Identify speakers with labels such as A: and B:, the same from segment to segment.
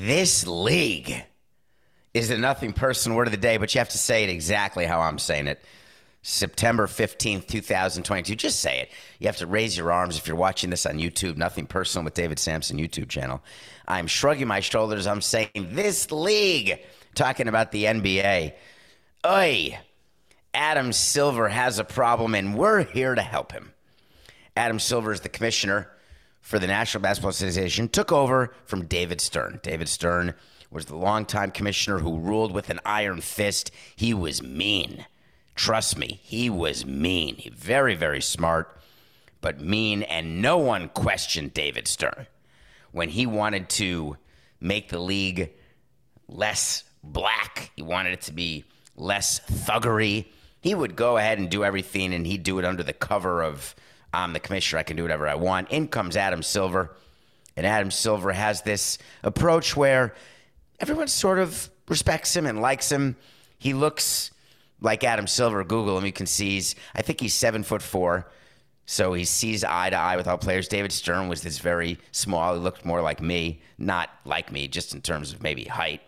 A: This league is the nothing person word of the day, but you have to say it exactly how I'm saying it. September 15th, 2022. Just say it. You have to raise your arms if you're watching this on YouTube. Nothing personal with David Samson YouTube channel. I'm shrugging my shoulders. I'm saying this league, talking about the NBA. Oi, Adam Silver has a problem, and we're here to help him. Adam Silver is the commissioner for the National Basketball Association, took over from David Stern. David Stern was the longtime commissioner who ruled with an iron fist. He was mean. Trust me, he was mean. Very, very smart, but mean, and no one questioned David Stern when he wanted to make the league less black. He wanted it to be less thuggery. He would go ahead and do everything, and he'd do it under the cover of I'm the commissioner. I can do whatever I want. In comes Adam Silver, and Adam Silver has this approach where everyone sort of respects him and likes him. He looks like Adam Silver. Google him. You can see he's, I think he's seven foot four. So he sees eye to eye with all players. David Stern was this very small. He looked more like me, not like me, just in terms of maybe height,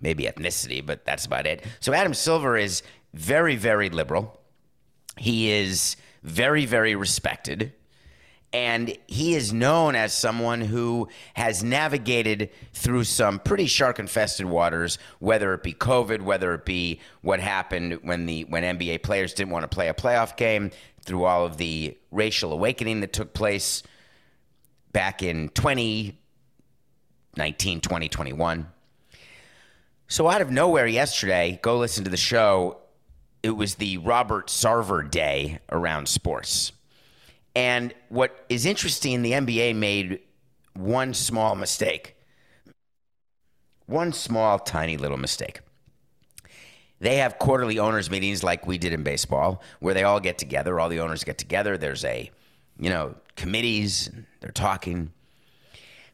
A: maybe ethnicity, but that's about it. So Adam Silver is very, very liberal. He is very, very respected. And he is known as someone who has navigated through some pretty shark infested waters, whether it be COVID, whether it be what happened when the when NBA players didn't want to play a playoff game, through all of the racial awakening that took place back in 2019, 2021. So out of nowhere yesterday, go listen to the show. It was the Robert Sarver Day around sports. And what is interesting, the NBA made one small mistake. One small, tiny little mistake. They have quarterly owners meetings like we did in baseball, where they all get together, all the owners get together. There's a, you know, committees, they're talking.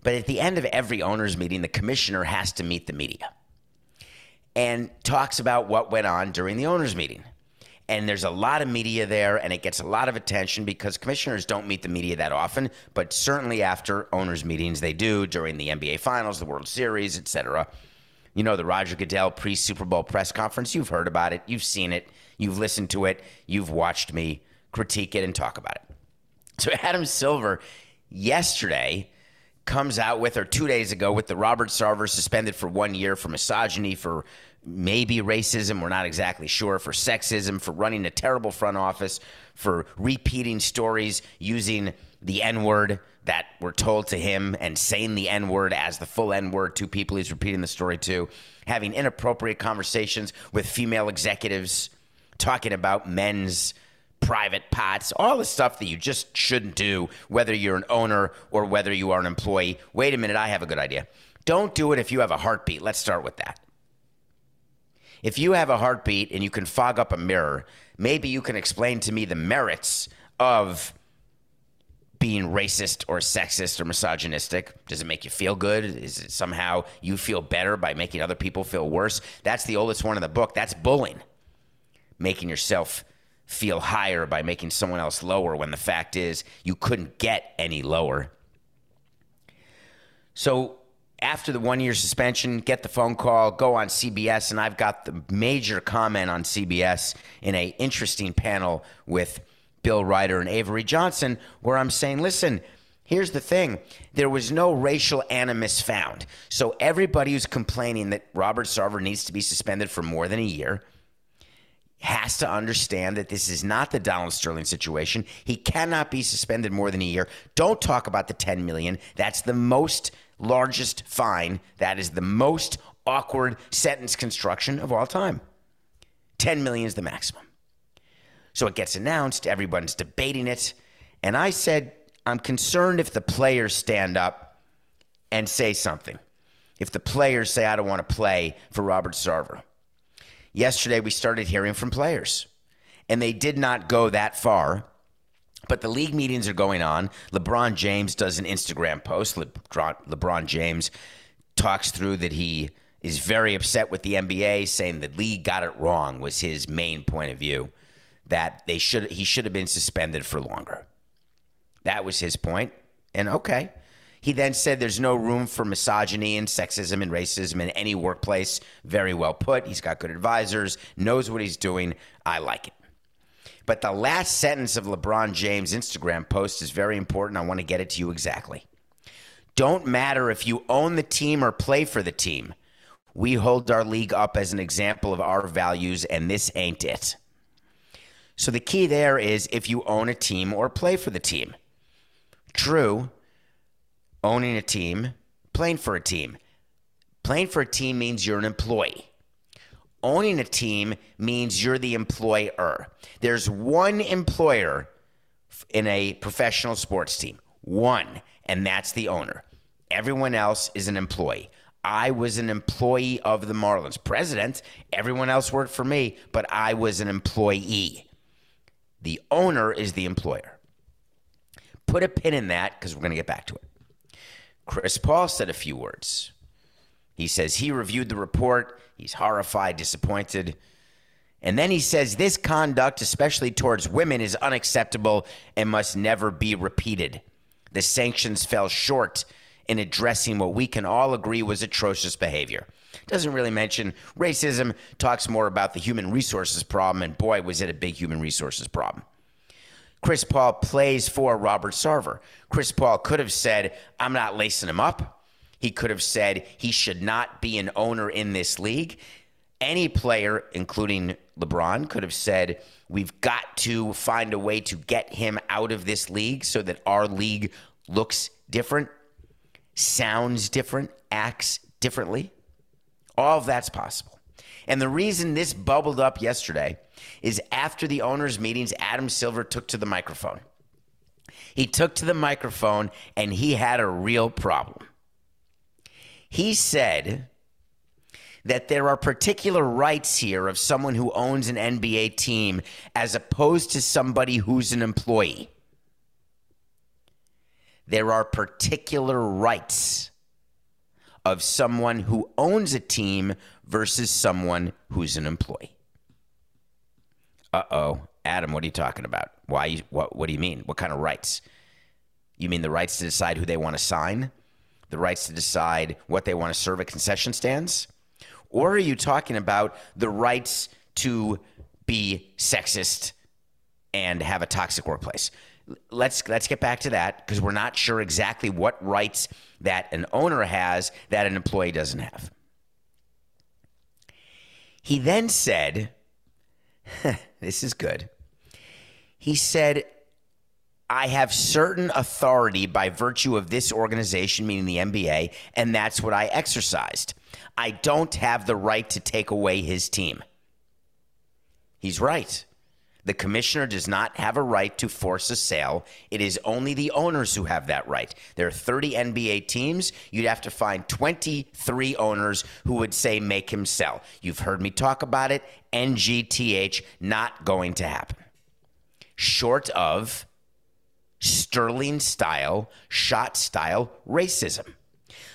A: But at the end of every owners meeting, the commissioner has to meet the media and talks about what went on during the owners meeting. And there's a lot of media there, and it gets a lot of attention because commissioners don't meet the media that often, but certainly after owners meetings, they do during the NBA Finals, the World Series, etc. You know, the Roger Goodell pre Super Bowl press conference, you've heard about it, you've seen it, you've listened to it, you've watched me critique it and talk about it. So Adam Silver yesterday comes out with, or two days ago, with the Robert Sarver suspended for one year for misogyny, for maybe racism, we're not exactly sure, for sexism, for running a terrible front office, for repeating stories using the N word that were told to him and saying the N word as the full N word to people he's repeating the story to, having inappropriate conversations with female executives, talking about men's private pots, all the stuff that you just shouldn't do, whether you're an owner or whether you are an employee. Wait a minute, I have a good idea. Don't do it if you have a heartbeat. Let's start with that. If you have a heartbeat and you can fog up a mirror, maybe you can explain to me the merits of being racist or sexist or misogynistic? Does it make you feel good? Is it somehow you feel better by making other people feel worse? That's the oldest one in the book. That's bullying. Making yourself feel higher by making someone else lower when the fact is you couldn't get any lower. So after the one year suspension, get the phone call, go on CBS, and I've got the major comment on CBS in a interesting panel with Bill Reiter and Avery Johnson, where I'm saying, listen, here's the thing. There was no racial animus found. So everybody who's complaining that Robert Sarver needs to be suspended for more than a year has to understand that this is not the Donald Sterling situation. He cannot be suspended more than a year. Don't talk about the 10 million. That's the most largest fine. That is the most awkward sentence construction of all time. 10 million is the maximum. So it gets announced, everyone's debating it, and I said I'm concerned if the players stand up and say something. If the players say I don't want to play for Robert Sarver yesterday we started hearing from players, and they did not go that far. But the league meetings are going on. LeBron James does an Instagram post. LeBron, LeBron James talks through that he is very upset with the NBA, saying the league got it wrong was his main point of view. That they should he should have been suspended for longer. That was his point. And okay, he then said there's no room for misogyny and sexism and racism in any workplace. Very well put. He's got good advisors, knows what he's doing. I like it. But the last sentence of LeBron James' Instagram post is very important. I want to get it to you exactly. Don't matter if you own the team or play for the team. We hold our league up as an example of our values, and this ain't it. So the key there is if you own a team or play for the team. True, owning a team, playing for a team. Playing for a team means you're an employee. Owning a team means you're the employer. There's one employer in a professional sports team, one, and that's the owner. Everyone else is an employee. I was an employee of the Marlins. President, everyone else worked for me, but I was an employee. The owner is the employer. Put a pin in that because we're going to get back to it. Chris Paul said a few words. He says he reviewed the report. He's horrified, disappointed. And then he says this conduct, especially towards women, is unacceptable and must never be repeated. The sanctions fell short in addressing what we can all agree was atrocious behavior. Doesn't really mention racism, talks more about the human resources problem, and boy, was it a big human resources problem. Chris Paul plays for Robert Sarver. Chris Paul could have said, I'm not lacing him up. He could have said he should not be an owner in this league. Any player, including LeBron, could have said, We've got to find a way to get him out of this league so that our league looks different, sounds different, acts differently. All of that's possible. And the reason this bubbled up yesterday is after the owners' meetings, Adam Silver took to the microphone. He took to the microphone and he had a real problem. He said that there are particular rights here of someone who owns an NBA team as opposed to somebody who's an employee. There are particular rights of someone who owns a team versus someone who's an employee. Uh oh, Adam, what are you talking about? Why? What? What do you mean? What kind of rights? You mean the rights to decide who they want to sign, the rights to decide what they want to serve at concession stands, or are you talking about the rights to be sexist and have a toxic workplace? Let's let's get back to that because we're not sure exactly what rights that an owner has that an employee doesn't have. He then said this is good. He said, I have certain authority by virtue of this organization, meaning the NBA, and that's what I exercised. I don't have the right to take away his team. He's right. The commissioner does not have a right to force a sale. It is only the owners who have that right. There are 30 NBA teams. You'd have to find 23 owners who would say, make him sell. You've heard me talk about it. NGTH, not going to happen. Short of Sterling style, shot style racism.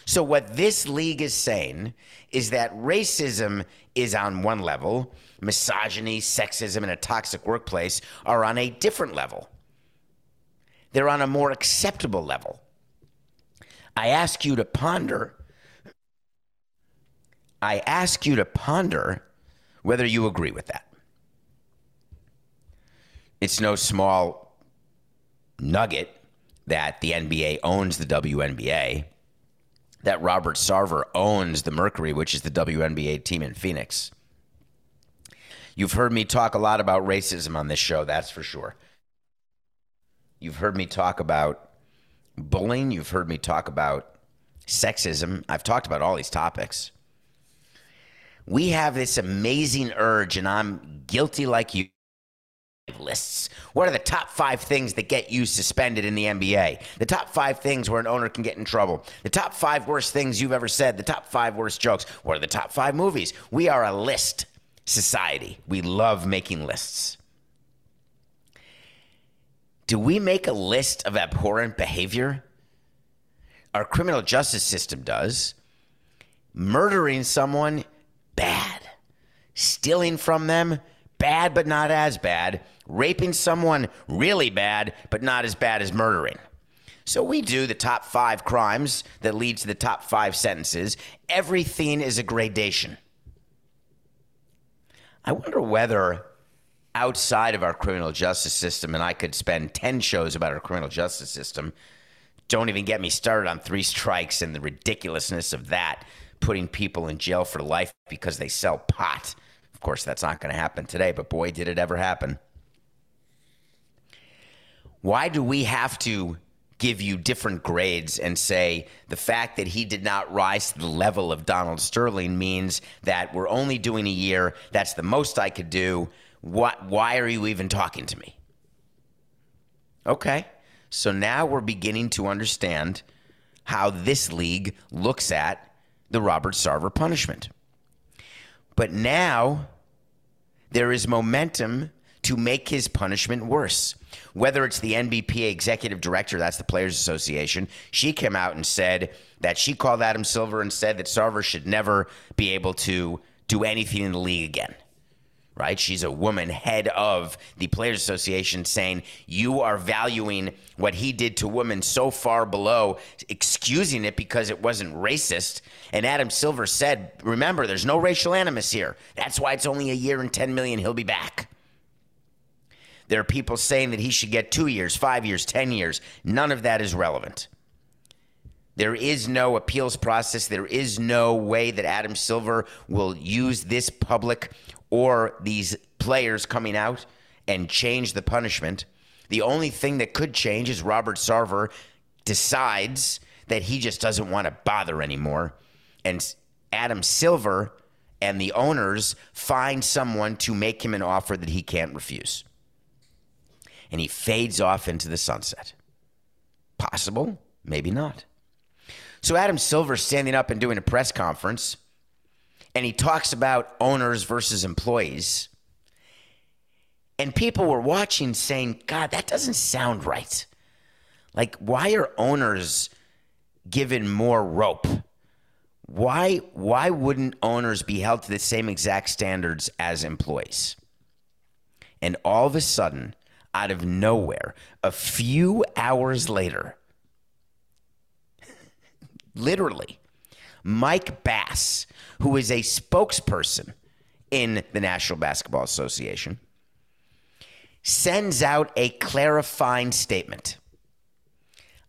A: So, what this league is saying is that racism is on one level, misogyny, sexism, and a toxic workplace are on a different level. They're on a more acceptable level. I ask you to ponder. I ask you to ponder whether you agree with that. It's no small nugget that the NBA owns the WNBA, that Robert Sarver owns the Mercury, which is the WNBA team in Phoenix. You've heard me talk a lot about racism on this show, that's for sure. You've heard me talk about bullying. You've heard me talk about sexism. I've talked about all these topics. We have this amazing urge, and I'm guilty like you. Lists. What are the top five things that get you suspended in the NBA? The top five things where an owner can get in trouble. The top five worst things you've ever said. The top five worst jokes. What are the top five movies? We are a list society. We love making lists. Do we make a list of abhorrent behavior? Our criminal justice system does. Murdering someone, bad. Stealing from them, bad but not as bad. Raping someone, really bad but not as bad as murdering. So we do the top five crimes that lead to the top five sentences. Everything is a gradation. I wonder whether outside of our criminal justice system, and I could spend 10 shows about our criminal justice system. Don't even get me started on three strikes and the ridiculousness of that, putting people in jail for life because they sell pot. Of course, that's not going to happen today, but boy, did it ever happen. Why do we have to give you different grades and say the fact that he did not rise to the level of Donald Sterling means that we're only doing a year? That's the most I could do. What, why are you even talking to me? Okay. So now we're beginning to understand how this league looks at the Robert Sarver punishment. But now there is momentum to make his punishment worse. Whether it's the NBPA executive director, that's the Players Association, she came out and said that she called Adam Silver and said that Sarver should never be able to do anything in the league again. Right? She's a woman head of the Players Association saying you are valuing what he did to women so far below, excusing it because it wasn't racist. And Adam Silver said, remember, there's no racial animus here. That's why it's only a year and 10 million. He'll be back. There are people saying that he should get two years, five years, 10 years. None of that is relevant. There is no appeals process. There is no way that Adam Silver will use this public or these players coming out and change the punishment. The only thing that could change is Robert Sarver decides that he just doesn't want to bother anymore. And Adam Silver and the owners find someone to make him an offer that he can't refuse and he fades off into the sunset. Possible, maybe not. So Adam Silver's standing up and doing a press conference, and he talks about owners versus employees. And people were watching saying, God, that doesn't sound right. Like, why are owners given more rope? Why, why wouldn't owners be held to the same exact standards as employees? And all of a sudden, out of nowhere, a few hours later, literally, Mike Bass, who is a spokesperson in the National Basketball Association, sends out a clarifying statement.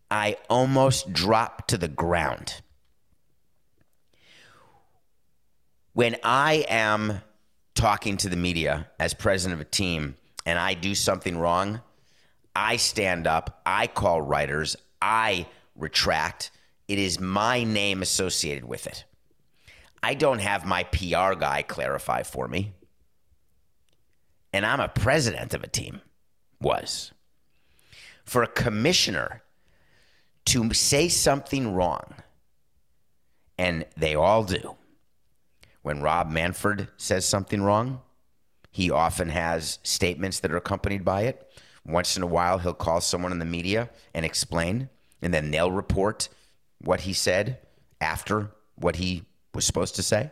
A: I almost dropped to the ground. When I am talking to the media as president of a team, and I do something wrong, I stand up, I call writers, I retract. It is my name associated with it. I don't have my PR guy clarify for me. And I'm a president of a team, was. For a commissioner to say something wrong, and they all do. When Rob Manfred says something wrong, he often has statements that are accompanied by it. Once in a while, he'll call someone in the media and explain, and then they'll report what he said after what he was supposed to say?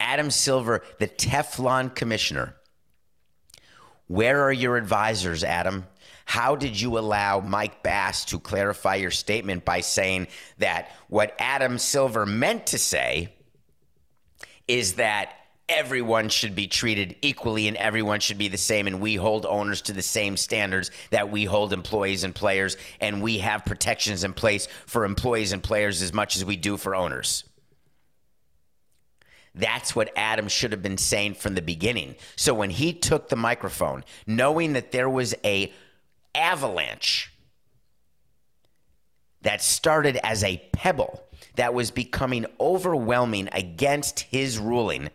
A: Adam Silver, the Teflon commissioner. Where are your advisors, Adam? How did you allow Mike Bass to clarify your statement by saying that what Adam Silver meant to say is that everyone should be treated equally and everyone should be the same and we hold owners to the same standards that we hold employees and players and we have protections in place for employees and players as much as we do for owners. That's what Adam should have been saying from the beginning. So when he took the microphone, knowing that there was a avalanche that started as a pebble that was becoming overwhelming against his ruling.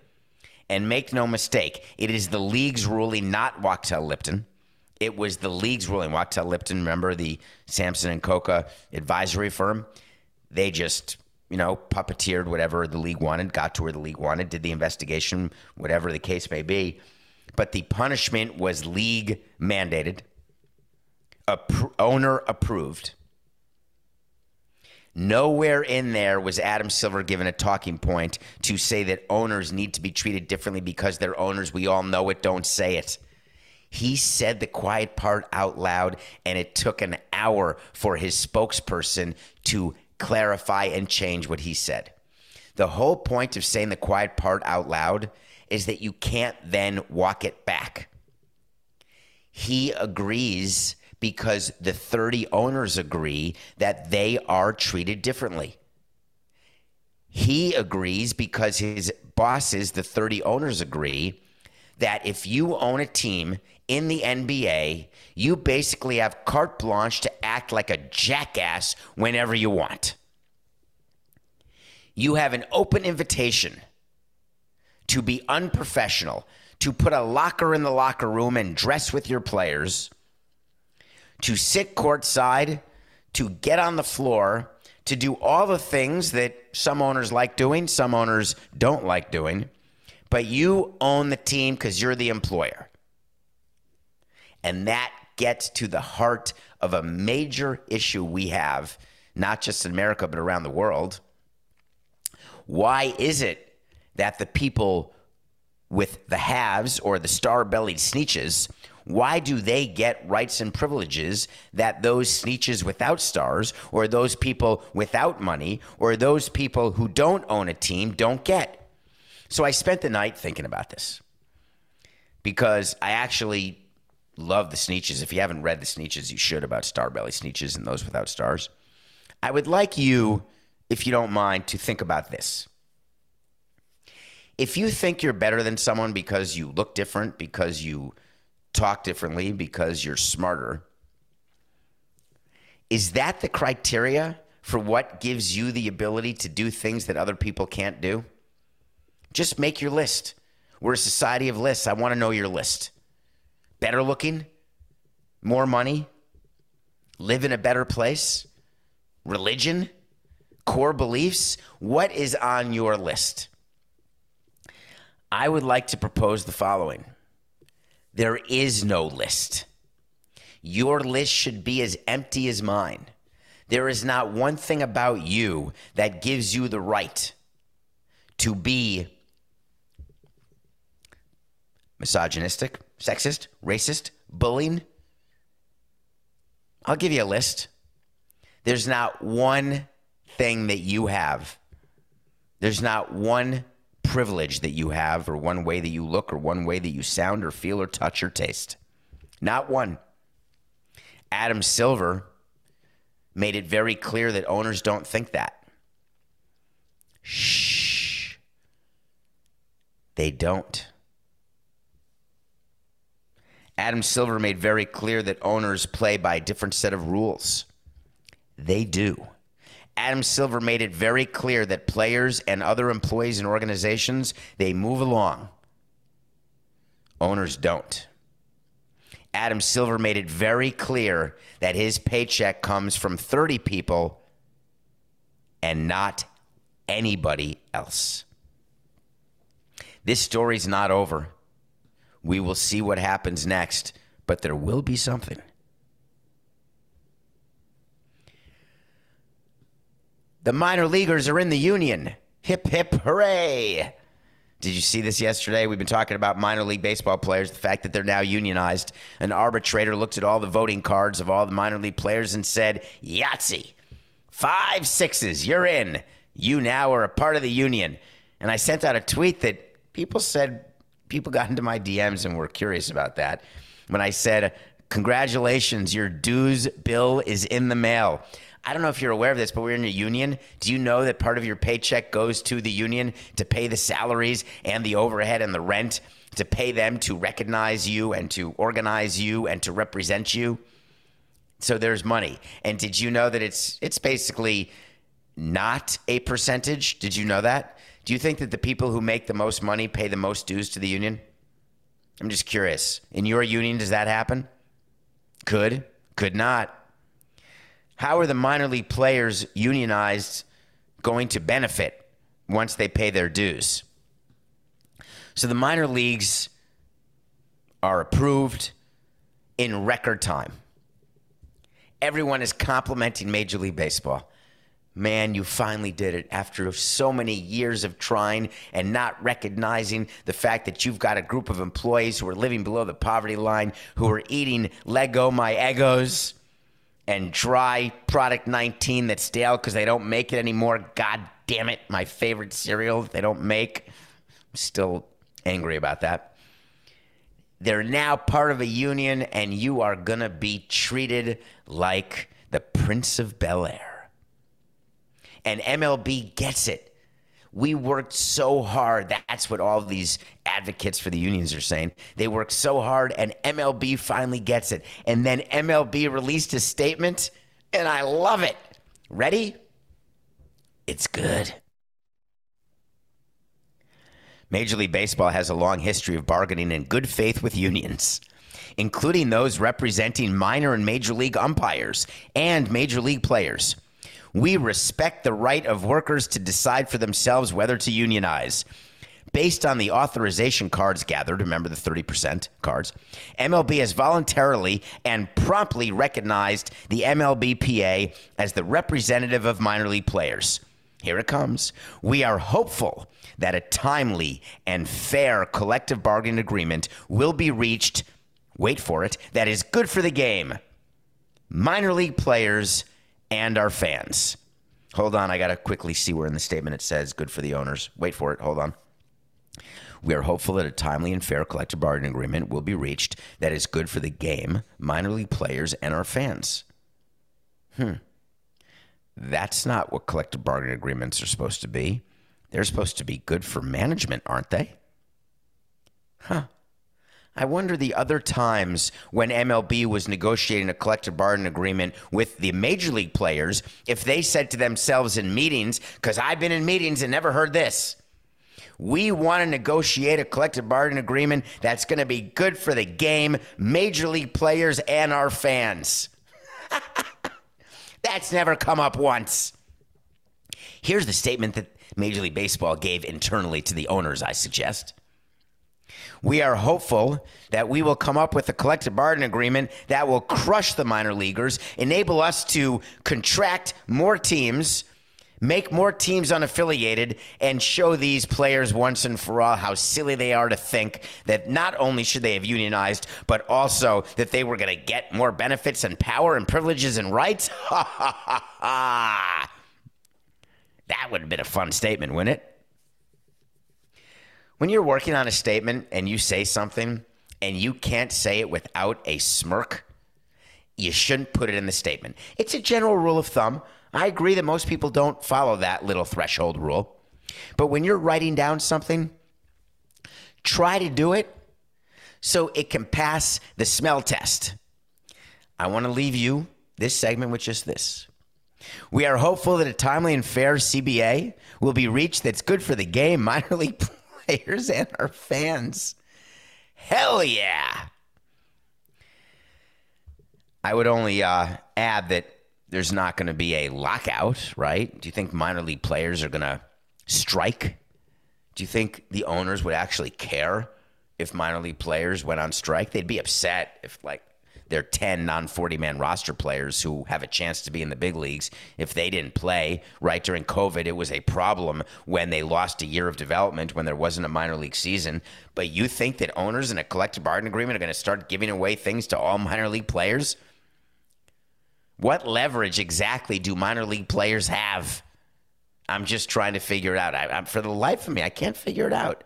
A: And make no mistake, it is the league's ruling, not Wachtell Lipton. It was the league's ruling. Wachtell Lipton, remember the Samson and Coca advisory firm? They just, you know, puppeteered whatever the league wanted, got to where the league wanted, did the investigation, whatever the case may be. But the punishment was league mandated, owner approved. Nowhere in there was Adam Silver given a talking point to say that owners need to be treated differently because they're owners. We all know it, don't say it. He said the quiet part out loud, and it took an hour for his spokesperson to clarify and change what he said. The whole point of saying the quiet part out loud is that you can't then walk it back. He agrees because the 30 owners agree that they are treated differently. He agrees because his bosses, the 30 owners, agree that if you own a team in the NBA, you basically have carte blanche to act like a jackass whenever you want. You have an open invitation to be unprofessional, to put a locker in the locker room and dress with your players to sit courtside, to get on the floor, to do all the things that some owners like doing, some owners don't like doing, but you own the team because you're the employer. And that gets to the heart of a major issue we have, not just in America, but around the world. Why is it that the people with the haves or the star bellied Sneetches why do they get rights and privileges that those Sneetches without stars or those people without money or those people who don't own a team don't get? So I spent the night thinking about this because I actually love the Sneetches. If you haven't read the Sneetches, you should about Starbelly Sneetches and those without stars. I would like you, if you don't mind, to think about this. If you think you're better than someone because you look different, because you talk differently because you're smarter. Is that the criteria for what gives you the ability to do things that other people can't do? Just make your list. We're a society of lists. I want to know your list. Better looking, more money, live in a better place, religion, core beliefs. What is on your list? I would like to propose the following there is no list. Your list should be as empty as mine. There is not one thing about you that gives you the right to be misogynistic, sexist, racist, bullying. I'll give you a list. There's not one thing that you have. There's not one privilege that you have, or one way that you look, or one way that you sound, or feel, or touch, or taste. Not one. Adam Silver made it very clear that owners don't think that. Shh. They don't. Adam Silver made very clear that owners play by a different set of rules. They do. Adam Silver made it very clear that players and other employees and organizations, they move along. Owners don't. Adam Silver made it very clear that his paycheck comes from 30 people and not anybody else. This story's not over. We will see what happens next, but there will be something. The minor leaguers are in the union. Hip, hip, hooray. Did you see this yesterday? We've been talking about minor league baseball players, the fact that they're now unionized. An arbitrator looked at all the voting cards of all the minor league players and said, Yahtzee, five sixes, you're in. You now are a part of the union. And I sent out a tweet that people said, people got into my DMs and were curious about that. When I said, Congratulations, your dues bill is in the mail. I don't know if you're aware of this, but we're in a union. Do you know that part of your paycheck goes to the union to pay the salaries and the overhead and the rent, to pay them to recognize you and to organize you and to represent you? So there's money. And did you know that it's it's basically not a percentage? Did you know that? Do you think that the people who make the most money pay the most dues to the union? I'm just curious. In your union, does that happen? Could, could not. How are the minor league players unionized going to benefit once they pay their dues? So the minor leagues are approved in record time. Everyone is complimenting Major League Baseball. Man, you finally did it after so many years of trying and not recognizing the fact that you've got a group of employees who are living below the poverty line, who are eating Leggo My Eggos and dry product 19 that's stale because they don't make it anymore. God damn it, my favorite cereal they don't make. I'm still angry about that. They're now part of a union, and you are going to be treated like the Prince of Bel Air. And MLB gets it. We worked so hard. That's what all these advocates for the unions are saying. They worked so hard, and MLB finally gets it. And then MLB released a statement, and I love it. Ready? It's good. Major League Baseball has a long history of bargaining in good faith with unions, including those representing minor and major league umpires and major league players. We respect the right of workers to decide for themselves whether to unionize. Based on the authorization cards gathered, remember the 30% cards, MLB has voluntarily and promptly recognized the MLBPA as the representative of minor league players. Here it comes. We are hopeful that a timely and fair collective bargaining agreement will be reached, wait for it, that is good for the game, minor league players, and our fans. Hold on, I got to quickly see where in the statement it says good for the owners. Wait for it, hold on. We are hopeful that a timely and fair collective bargaining agreement will be reached that is good for the game, minor league players, and our fans. Hmm. That's not what collective bargaining agreements are supposed to be. They're supposed to be good for management, aren't they? Huh. I wonder the other times when MLB was negotiating a collective bargaining agreement with the major league players, if they said to themselves in meetings, because I've been in meetings and never heard this, we want to negotiate a collective bargaining agreement that's going to be good for the game, major league players, and our fans. that's never come up once. Here's the statement that Major League Baseball gave internally to the owners, I suggest. We are hopeful that we will come up with a collective bargaining agreement that will crush the minor leaguers, enable us to contract more teams, make more teams unaffiliated, and show these players once and for all how silly they are to think that not only should they have unionized, but also that they were going to get more benefits and power and privileges and rights. Ha ha ha ha. That would have been a fun statement, wouldn't it? When you're working on a statement and you say something and you can't say it without a smirk, you shouldn't put it in the statement. It's a general rule of thumb. I agree that most people don't follow that little threshold rule. But when you're writing down something, try to do it so it can pass the smell test. I want to leave you this segment with just this. We are hopeful that a timely and fair CBA will be reached that's good for the game, minor league players, and our fans. Hell yeah. I would only uh, add that there's not going to be a lockout, right? Do you think minor league players are going to strike? Do you think the owners would actually care if minor league players went on strike? They'd be upset if, like, their 10 non 40 man roster players who have a chance to be in the big leagues if they didn't play. Right during COVID, it was a problem when they lost a year of development when there wasn't a minor league season. But you think that owners in a collective bargaining agreement are going to start giving away things to all minor league players? What leverage exactly do minor league players have? I'm just trying to figure it out. I, for the life of me, I can't figure it out.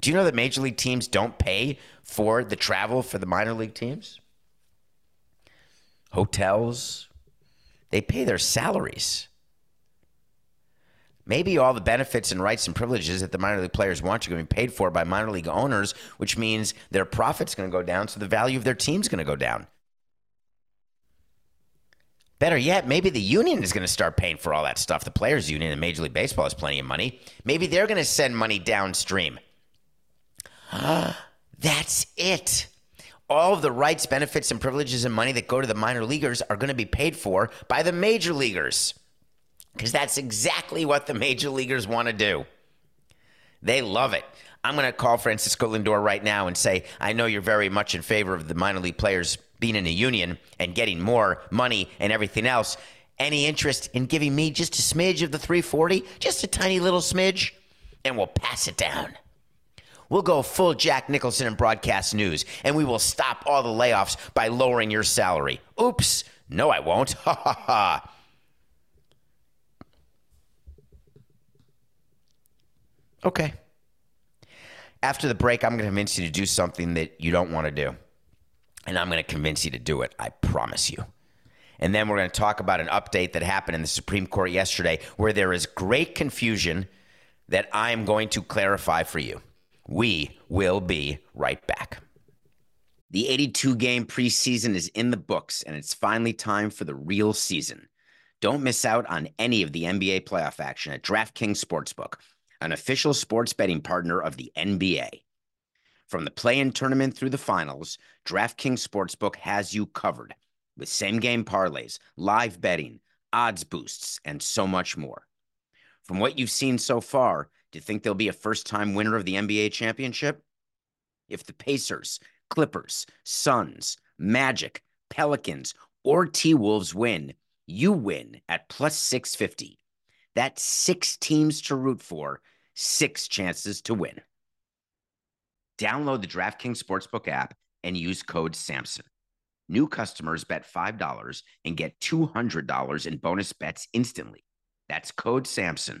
A: Do you know that major league teams don't pay for the travel for the minor league teams? Hotels, they pay their salaries. Maybe all the benefits and rights and privileges that the minor league players want are going to be paid for by minor league owners, which means their profit's going to go down, so the value of their team's going to go down. Better yet, maybe the union is going to start paying for all that stuff. The players' union in Major League Baseball has plenty of money. Maybe they're going to send money downstream. That's it. All of the rights, benefits, and privileges and money that go to the minor leaguers are going to be paid for by the major leaguers. Because that's exactly what the major leaguers want to do. They love it. I'm going to call Francisco Lindor right now and say, I know you're very much in favor of the minor league players being in a union and getting more money and everything else. Any interest in giving me just a smidge of the 340? Just a tiny little smidge? And we'll pass it down. We'll go full Jack Nicholson and broadcast news, and we will stop all the layoffs by lowering your salary. Oops. No, I won't. Ha ha ha. Okay. After the break, I'm going to convince you to do something that you don't want to do. And I'm going to convince you to do it. I promise you. And then we're going to talk about an update that happened in the Supreme Court yesterday where there is great confusion that I'm going to clarify for you. We will be right back. The 82 game preseason is in the books, and it's finally time for the real season. Don't miss out on any of the NBA playoff action at DraftKings Sportsbook, an official sports betting partner of the NBA. From the play in tournament through the finals, DraftKings Sportsbook has you covered with same game parlays, live betting, odds boosts, and so much more. From what you've seen so far, do you think there'll be a first time winner of the NBA championship? If the Pacers, Clippers, Suns, Magic, Pelicans, or T Wolves win, you win at plus 650. That's six teams to root for, six chances to win. Download the DraftKings Sportsbook app and use code SAMSON. New customers bet $5 and get $200 in bonus bets instantly. That's code SAMSON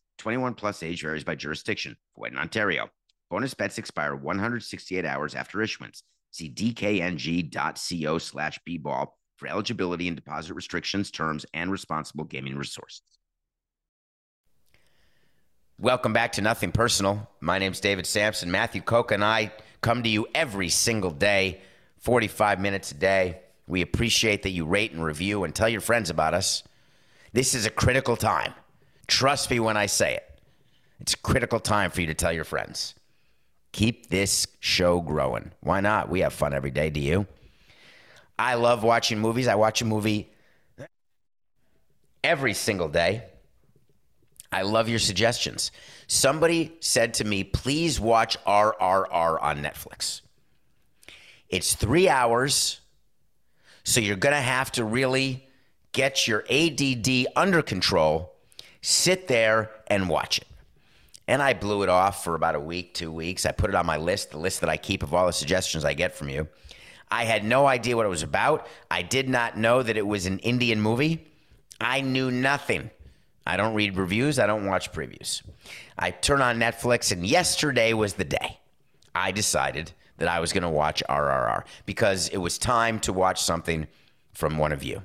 A: 21 plus age varies by jurisdiction. Void in Ontario. Bonus bets expire 168 hours after issuance. See dkng.co slash bball for eligibility and deposit restrictions, terms, and responsible gaming resources. Welcome back to Nothing Personal. My name's David Samson. Matthew Coca and I come to you every single day, 45 minutes a day. We appreciate that you rate and review and tell your friends about us. This is a critical time. Trust me when I say it. It's a critical time for you to tell your friends. Keep this show growing. Why not? We have fun every day. Do you? I love watching movies. I watch a movie every single day. I love your suggestions. Somebody said to me, please watch RRR on Netflix. It's three hours, so you're going to have to really get your ADD under control, sit there and watch it. And I blew it off for about a week, two weeks. I put it on my list, the list that I keep of all the suggestions I get from you. I had no idea what it was about. I did not know that it was an Indian movie. I knew nothing. I don't read reviews, I don't watch previews. I turn on Netflix, and yesterday was the day I decided that I was going to watch RRR because it was time to watch something from one of you.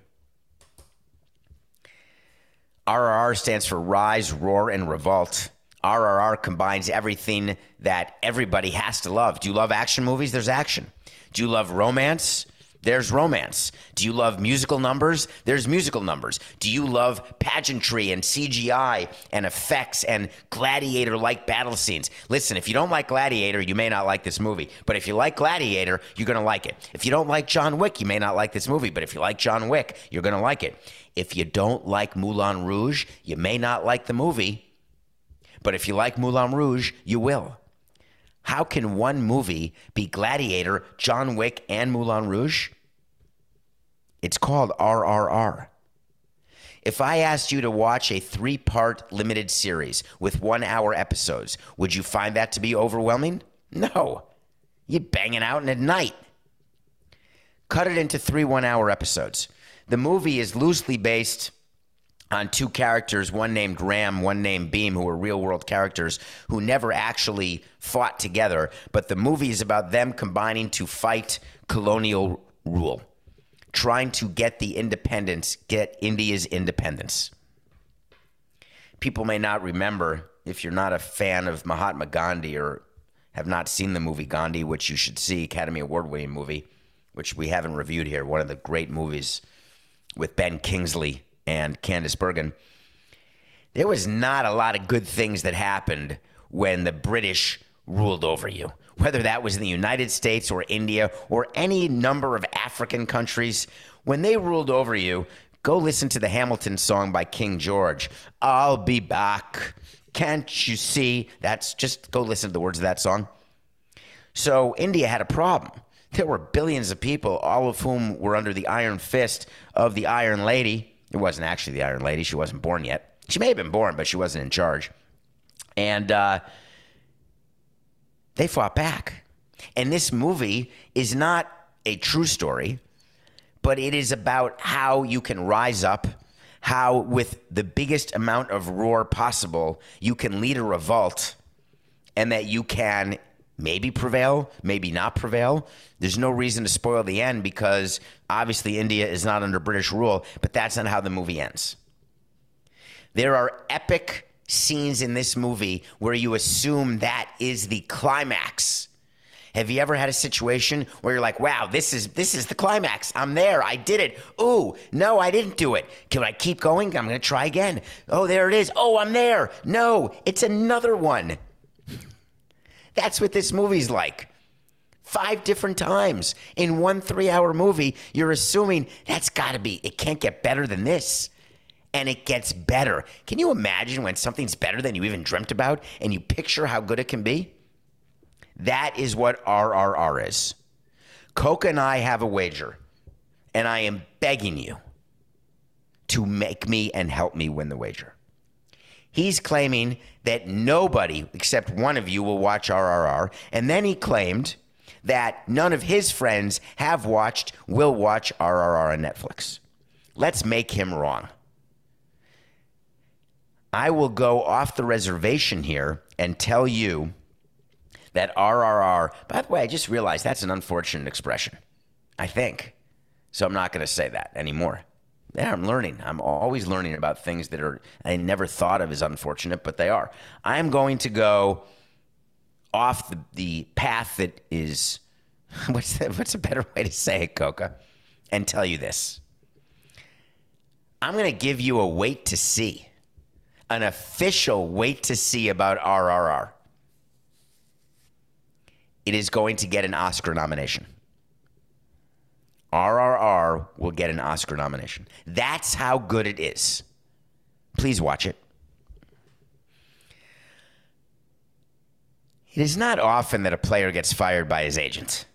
A: RRR stands for Rise, Roar, and Revolt. RRR combines everything that everybody has to love. Do you love action movies? There's action. Do you love romance? There's romance. Do you love musical numbers? There's musical numbers. Do you love pageantry and CGI and effects and gladiator like battle scenes? Listen, if you don't like Gladiator, you may not like this movie. But if you like Gladiator, you're going to like it. If you don't like John Wick, you may not like this movie. But if you like John Wick, you're going to like it. If you don't like Moulin Rouge, you may not like the movie. But if you like Moulin Rouge, you will. How can one movie be Gladiator, John Wick, and Moulin Rouge? It's called RRR. If I asked you to watch a three part limited series with one hour episodes, would you find that to be overwhelming? No. You'd bang it out in a night. Cut it into three one hour episodes. The movie is loosely based on two characters, one named Ram, one named Bheem, who are real world characters who never actually fought together. But the movie is about them combining to fight colonial rule, trying to get the independence, get India's independence. People may not remember if you're not a fan of Mahatma Gandhi or have not seen the movie Gandhi, which you should see, Academy Award winning movie, which we haven't reviewed here, one of the great movies with Ben Kingsley and Candice Bergen, there was not a lot of good things that happened when the British ruled over you. Whether that was in the United States or India or any number of African countries, when they ruled over you, go listen to the Hamilton song by King George. I'll be back. Can't you see? That's just go listen to the words of that song. So India had a problem. There were billions of people, all of whom were under the iron fist of the Iron Lady. It wasn't actually the Iron Lady. She wasn't born yet. She may have been born, but she wasn't in charge. And uh, they fought back. And this movie is not a true story, but it is about how you can rise up, how, with the biggest amount of roar possible, you can lead a revolt, and that you can maybe prevail, maybe not prevail. There's no reason to spoil the end because obviously India is not under British rule, but that's not how the movie ends. There are epic scenes in this movie where you assume that is the climax. Have you ever had a situation where you're like, "Wow, this is this is the climax. I'm there. I did it. Ooh, no, I didn't do it. Can I keep going? I'm going to try again. Oh, there it is. Oh, I'm there. No, it's another one." That's what this movie's like. Five different times in one three hour movie, you're assuming that's got to be, it can't get better than this. And it gets better. Can you imagine when something's better than you even dreamt about and you picture how good it can be? That is what RRR is. Coca and I have a wager, and I am begging you to make me and help me win the wager. He's claiming that nobody except one of you will watch RRR. And then he claimed that none of his friends have watched, will watch RRR on Netflix. Let's make him wrong. I will go off the reservation here and tell you that RRR, by the way, I just realized that's an unfortunate expression. I think. So I'm not going to say that anymore. Yeah, I'm learning. I'm always learning about things that are I never thought of as unfortunate, but they are. I'm going to go off the, the path that is what's the, what's a better way to say it, Coca? And tell you this. I'm going to give you a wait to see. An official wait to see about RRR. It is going to get an Oscar nomination. RRR will get an Oscar nomination. That's how good it is. Please watch it. It is not often that a player gets fired by his agent.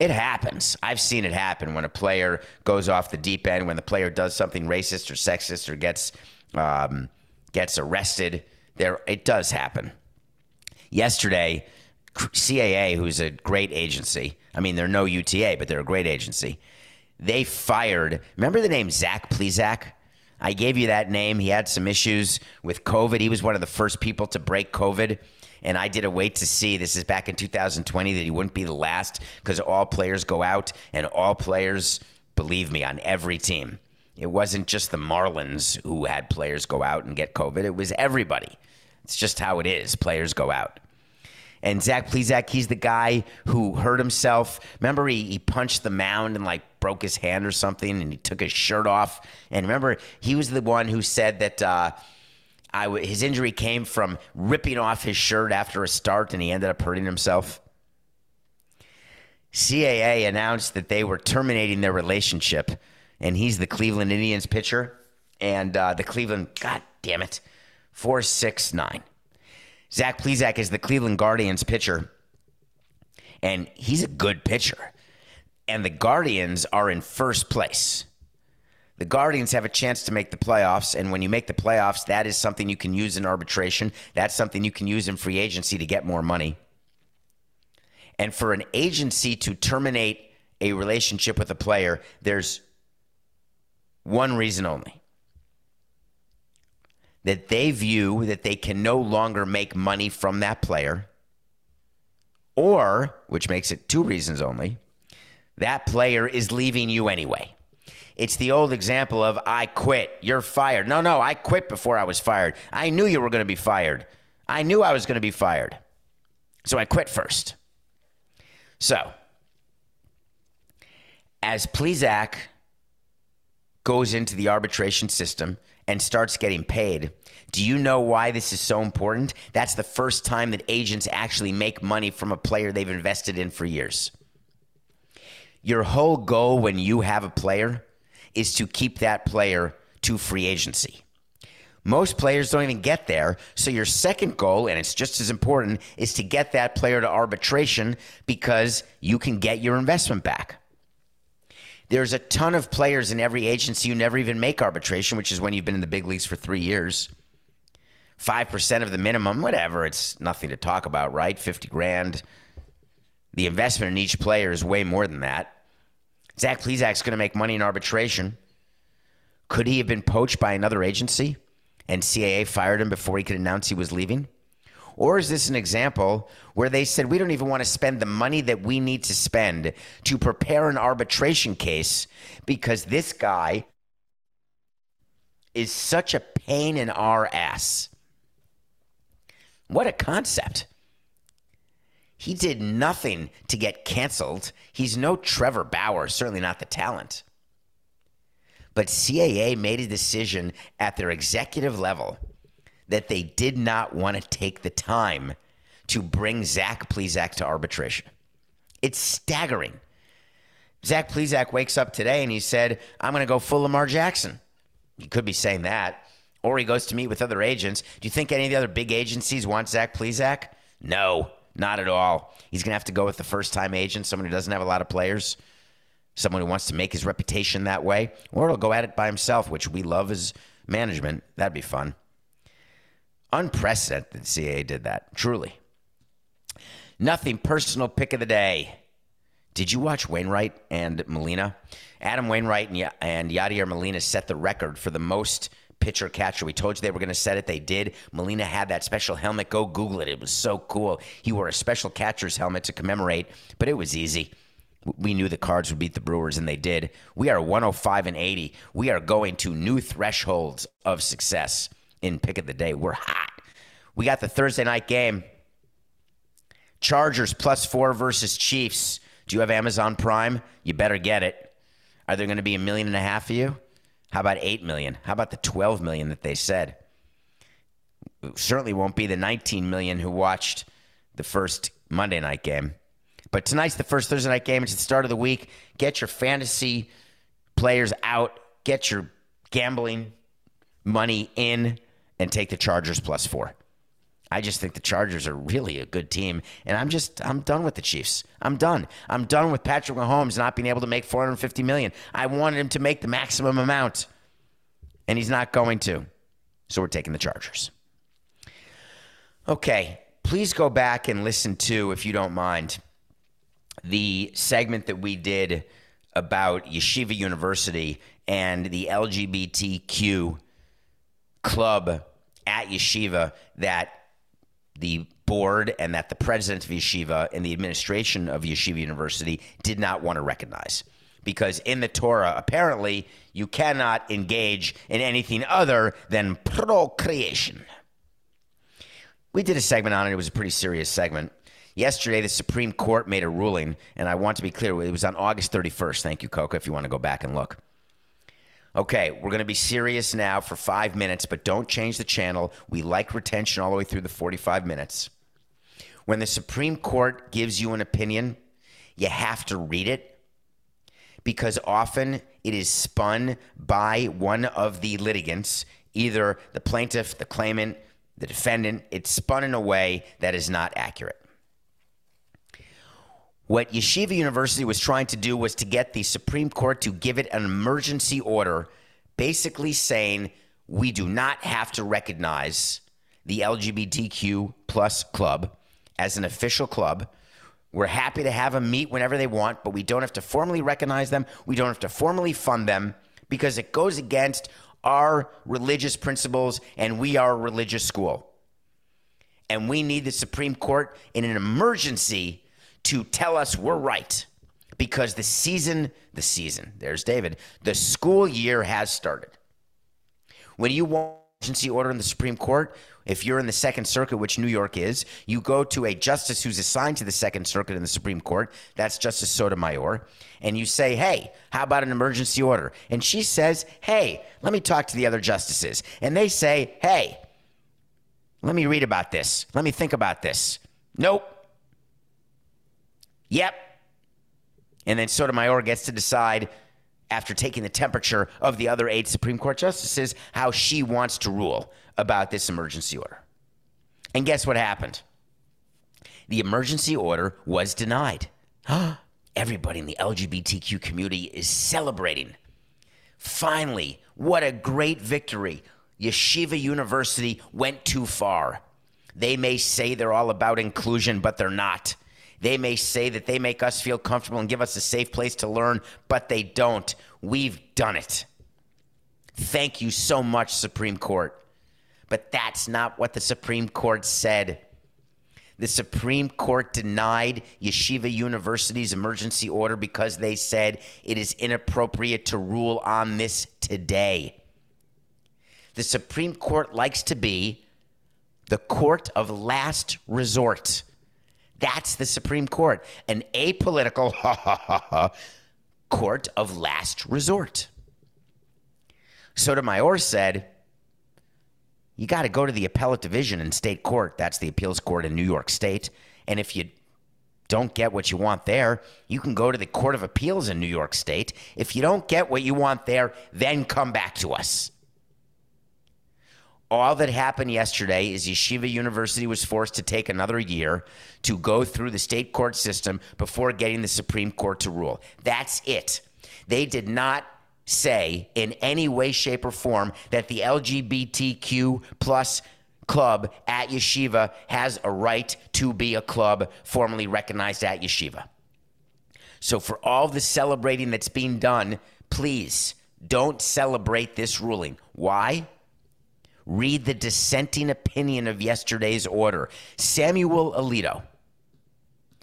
A: It happens. I've seen it happen when a player goes off the deep end, when the player does something racist or sexist or gets um, gets arrested. There, it does happen. Yesterday, CAA, who's a great agency, I mean, they're no UTA, but they're a great agency. They fired, remember the name Zach Plesac? I gave you that name. He had some issues with COVID. He was one of the first people to break COVID. And I did a wait to see. This is back in 2020 that he wouldn't be the last because all players go out and all players, believe me, on every team. It wasn't just the Marlins who had players go out and get COVID, it was everybody. It's just how it is. Players go out. And Zach Plesac, he's the guy who hurt himself. Remember, he, he punched the mound and like broke his hand or something, and he took his shirt off. And remember, he was the one who said that uh, I w- his injury came from ripping off his shirt after a start, and he ended up hurting himself. CAA announced that they were terminating their relationship, and he's the Cleveland Indians pitcher, and uh, the Cleveland, God damn it, four six nine. Zach Plesac is the Cleveland Guardians pitcher, and he's a good pitcher. And the Guardians are in first place. The Guardians have a chance to make the playoffs, and when you make the playoffs, that is something you can use in arbitration. That's something you can use in free agency to get more money. And for an agency to terminate a relationship with a player, there's one reason only that they view that they can no longer make money from that player, or, which makes it two reasons only, that player is leaving you anyway. It's the old example of I quit, you're fired. No, no, I quit before I was fired. I knew you were going to be fired. I knew I was going to be fired. So I quit first. So, as Plesac goes into the arbitration system and starts getting paid, do you know why this is so important? That's the first time that agents actually make money from a player they've invested in for years. Your whole goal when you have a player is to keep that player to free agency. Most players don't even get there. So, your second goal, and it's just as important, is to get that player to arbitration because you can get your investment back. There's a ton of players in every agency who never even make arbitration, which is when you've been in the big leagues for three years. 5% of the minimum, whatever, it's nothing to talk about, right? 50 grand. The investment in each player is way more than that. Zach Plesac's going to make money in arbitration. Could he have been poached by another agency and CAA fired him before he could announce he was leaving? Or is this an example where they said, we don't even want to spend the money that we need to spend to prepare an arbitration case because this guy is such a pain in our ass? What a concept. He did nothing to get canceled. He's no Trevor Bauer, certainly not the talent. But CAA made a decision at their executive level that they did not want to take the time to bring Zach Plesac to arbitration. It's staggering. Zach Plesac wakes up today and he said, I'm going to go full Lamar Jackson. He could be saying that. Or he goes to meet with other agents. Do you think any of the other big agencies want Zach Plesac? No, not at all. He's going to have to go with the first time agent, someone who doesn't have a lot of players, someone who wants to make his reputation that way. Or he'll go at it by himself, which we love as management. That'd be fun. Unprecedented CAA did that, truly. Nothing personal pick of the day. Did you watch Wainwright and Molina? Adam Wainwright and, y- and Yadier Molina set the record for the most pitcher catcher. We told you they were going to set it. They did. Molina had that special helmet. Go Google it. It was so cool. He wore a special catcher's helmet to commemorate, but it was easy. We knew the Cards would beat the Brewers, and they did. We are 105 and 80. We are going to new thresholds of success in pick of the day. We're hot. We got the Thursday night game. Chargers plus four versus Chiefs. Do you have Amazon Prime? You better get it. Are there going to be a million and a half of you? How about 8 million? How about the 12 million that they said? It certainly won't be the 19 million who watched the first Monday night game. But tonight's the first Thursday night game. It's the start of the week. Get your fantasy players out, get your gambling money in, and take the Chargers plus four. I just think the Chargers are really a good team, and I'm just I'm done with the Chiefs. I'm done. I'm done with Patrick Mahomes not being able to make 450 million. I wanted him to make the maximum amount, and he's not going to. So we're taking the Chargers. Okay, please go back and listen to, if you don't mind, the segment that we did about Yeshiva University and the LGBTQ club at Yeshiva that the board and that the president of Yeshiva and the administration of Yeshiva University did not want to recognize. Because in the Torah, apparently, you cannot engage in anything other than procreation. We did a segment on it. It was a pretty serious segment. Yesterday, the Supreme Court made a ruling, and I want to be clear, it was on August 31st. Thank you, Coca, if you want to go back and look. Okay, we're going to be serious now for five minutes, but don't change the channel. We like retention all the way through the 45 minutes. When the Supreme Court gives you an opinion, you have to read it because often it is spun by one of the litigants, either the plaintiff, the claimant, the defendant. It's spun in a way that is not accurate. What Yeshiva University was trying to do was to get the Supreme Court to give it an emergency order, basically saying we do not have to recognize the LGBTQ plus club as an official club. We're happy to have them meet whenever they want, but we don't have to formally recognize them. We don't have to formally fund them because it goes against our religious principles and we are a religious school. And we need the Supreme Court in an emergency to tell us we're right because the season, the season, there's David, the school year has started. When you want emergency order in the Supreme Court, if you're in the Second Circuit, which New York is, you go to a justice who's assigned to the Second Circuit in the Supreme Court. That's Justice Sotomayor. And you say, hey, how about an emergency order? And she says, hey, let me talk to the other justices. And they say, hey, let me read about this. Let me think about this. Nope. Yep. And then Sotomayor gets to decide, after taking the temperature of the other eight Supreme Court justices, how she wants to rule about this emergency order. And guess what happened? The emergency order was denied. Everybody in the LGBTQ community is celebrating. Finally, what a great victory. Yeshiva University went too far. They may say they're all about inclusion, but they're not. They may say that they make us feel comfortable and give us a safe place to learn, but they don't. We've done it. Thank you so much, Supreme Court. But that's not what the Supreme Court said. The Supreme Court denied Yeshiva University's emergency order because they said it is inappropriate to rule on this today. The Supreme Court likes to be the court of last resort. That's the Supreme Court, an apolitical court of last resort. Sotomayor said, you got to go to the appellate division in state court. That's the appeals court in New York State. And if you don't get what you want there, you can go to the Court of Appeals in New York State. If you don't get what you want there, then come back to us. All that happened yesterday is Yeshiva University was forced to take another year to go through the state court system before getting the Supreme Court to rule. That's it. They did not say in any way, shape, or form that the LGBTQ plus club at Yeshiva has a right to be a club formally recognized at Yeshiva. So, for all the celebrating that's being done, please don't celebrate this ruling. Why? Read the dissenting opinion of yesterday's order. Samuel Alito.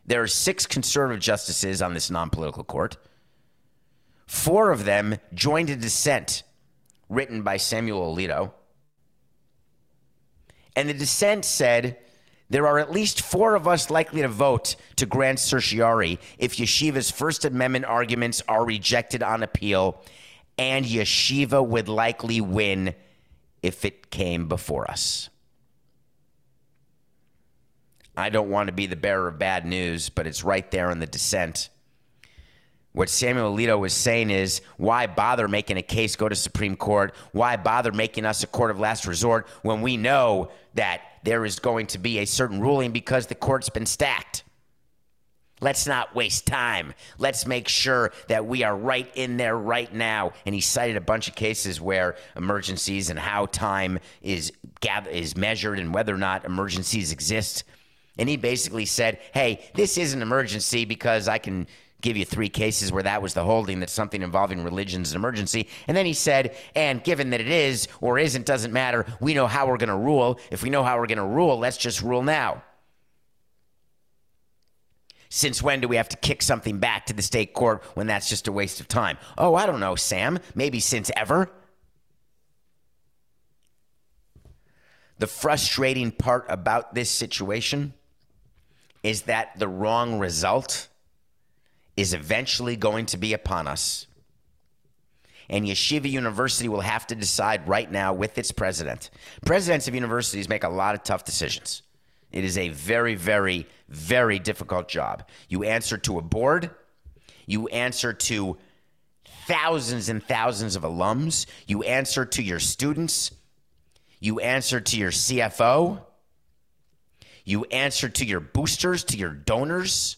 A: There are six conservative justices on this non political court. Four of them joined a dissent written by Samuel Alito. And the dissent said there are at least four of us likely to vote to grant certiorari if Yeshiva's First Amendment arguments are rejected on appeal, and Yeshiva would likely win if it came before us. I don't want to be the bearer of bad news, but it's right there in the dissent. What Samuel Alito was saying is, why bother making a case go to Supreme Court? Why bother making us a court of last resort when we know that there is going to be a certain ruling because the court's been stacked? Let's not waste time. Let's make sure that we are right in there right now. And he cited a bunch of cases where emergencies and how time is gather, is measured and whether or not emergencies exist. And he basically said, "Hey, this is an emergency because I can give you three cases where that was the holding that something involving religion is an emergency. And then he said, and given that it is or isn't, doesn't matter. We know how we're going to rule. If we know how we're going to rule, let's just rule now. Since when do we have to kick something back to the state court when that's just a waste of time? Oh, I don't know, Sam. Maybe since ever. The frustrating part about this situation is that the wrong result is eventually going to be upon us. And Yeshiva University will have to decide right now with its president. Presidents of universities make a lot of tough decisions. It is a very, very, very difficult job. You answer to a board, you answer to thousands and thousands of alums, you answer to your students, you answer to your CFO, you answer to your boosters, to your donors.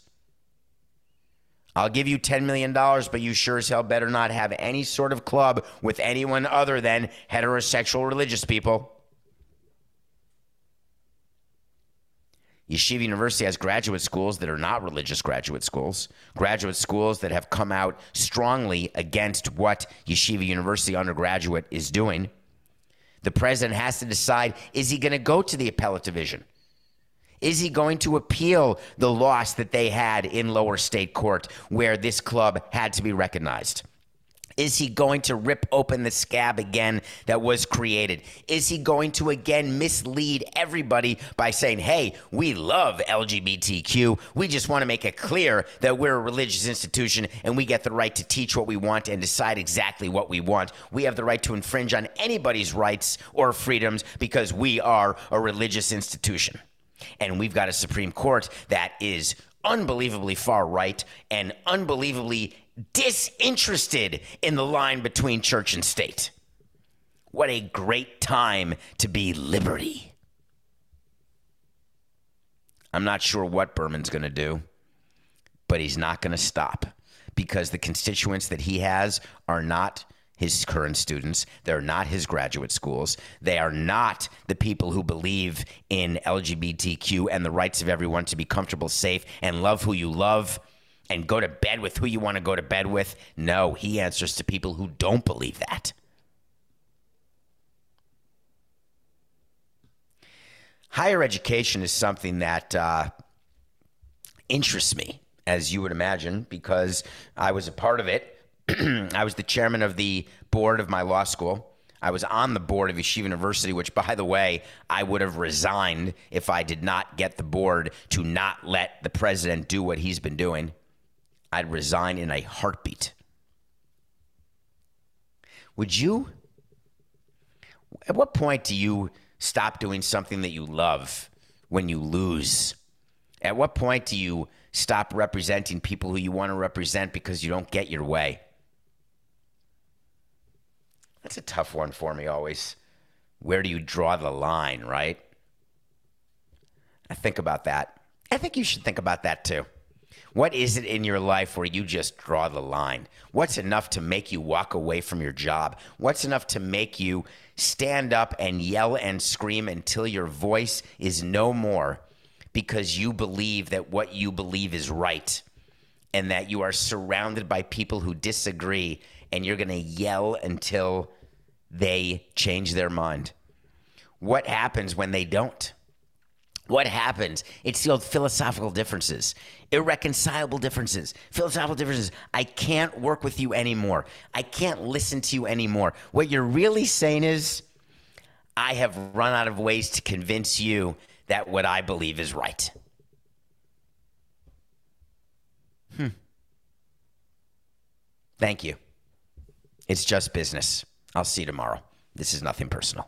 A: I'll give you $10 million, but you sure as hell better not have any sort of club with anyone other than heterosexual religious people. Yeshiva University has graduate schools that are not religious graduate schools, graduate schools that have come out strongly against what Yeshiva University undergraduate is doing. The president has to decide is he going to go to the appellate division? Is he going to appeal the loss that they had in lower state court where this club had to be recognized? Is he going to rip open the scab again that was created? Is he going to again mislead everybody by saying, hey, we love LGBTQ. We just want to make it clear that we're a religious institution and we get the right to teach what we want and decide exactly what we want. We have the right to infringe on anybody's rights or freedoms because we are a religious institution. And we've got a Supreme Court that is unbelievably far right and unbelievably disinterested in the line between church and state. What a great time to be liberty. I'm not sure what Berman's going to do, but he's not going to stop because the constituents that he has are not his current students. They're not his graduate schools. They are not the people who believe in LGBTQ and the rights of everyone to be comfortable, safe, and love who you love and go to bed with who you want to go to bed with. No, he answers to people who don't believe that. Higher education is something that uh, interests me, as you would imagine, because I was a part of it I was the chairman of the board of my law school. I was on the board of Yeshiva University, which, by the way, I would have resigned if I did not get the board to not let the president do what he's been doing. I'd resign in a heartbeat. Would you? At what point do you stop doing something that you love when you lose? At what point do you stop representing people who you want to represent because you don't get your way? That's a tough one for me always. Where do you draw the line, right? I think about that. I think you should think about that too. What is it in your life where you just draw the line? What's enough to make you walk away from your job? What's enough to make you stand up and yell and scream until your voice is no more because you believe that what you believe is right and that you are surrounded by people who disagree and you're going to yell until they change their mind. What happens when they don't? What happens? It's the old philosophical differences, irreconcilable differences, philosophical differences. I can't work with you anymore. I can't listen to you anymore. What you're really saying is, I have run out of ways to convince you that what I believe is right. Hmm. Thank you. It's just business. I'll see you tomorrow. This is nothing personal.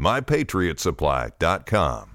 B: MyPatriotSupply.com.